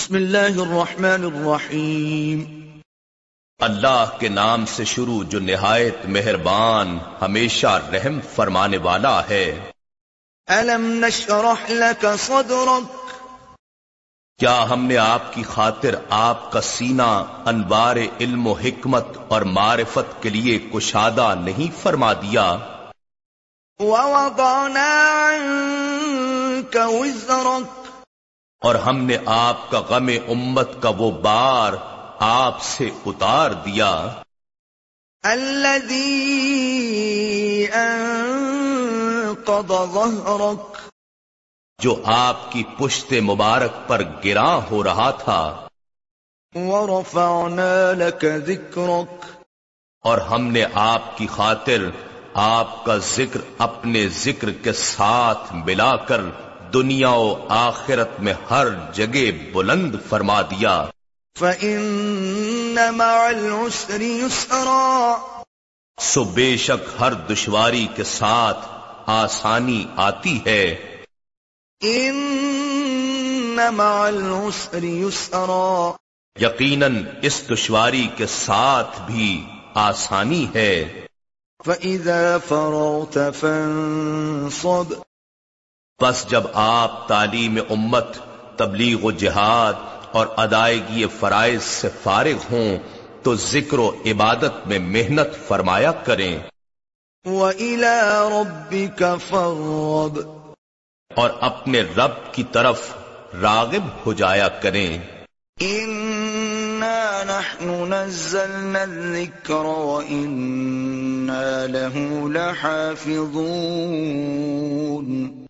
بسم اللہ الرحمن الرحیم۔ اللہ کے نام سے شروع جو نہایت مہربان ہمیشہ رحم فرمانے والا ہے۔ الم نشرح لك صدرك کیا ہم نے آپ کی خاطر آپ کا سینہ انوار علم و حکمت اور معرفت کے لیے کشادہ نہیں فرما دیا؟ ووضعنا عنك وزرك اور ہم نے آپ کا غم امت کا وہ بار آپ سے اتار دیا۔ انقض ظهرك۔ جو آپ کی پشت مبارک پر گراں ہو رہا تھا۔ ورفعنا لك ذكرك۔ اور ہم نے آپ کی خاطر آپ کا ذکر اپنے ذکر کے ساتھ ملا کر دنیا و آخرت میں ہر جگہ بلند فرما دیا۔ فَإِنَّ مَعَ الْعُسْرِ يُسْرًا۔ سو بے شک ہر دشواری کے ساتھ آسانی آتی ہے۔ إِنَّ مَعَ الْعُسْرِ يُسْرًا۔ یقیناً اس دشواری کے ساتھ بھی آسانی ہے۔ فَإِذَا فَرَغْتَ فَانصَبْ۔ بس جب آپ تعلیم امت تبلیغ و جہاد اور ادائیگی فرائض سے فارغ ہوں تو ذکر و عبادت میں محنت فرمایا کریں۔ وَإِلَىٰ رَبِّكَ فَارْغَب۔ اور اپنے رب کی طرف راغب ہو جایا کریں۔ إِنَّا نَحْنُ نَزَّلْنَا الذِّكْرَ وَإِنَّا لَهُ لَحَافِظُونَ۔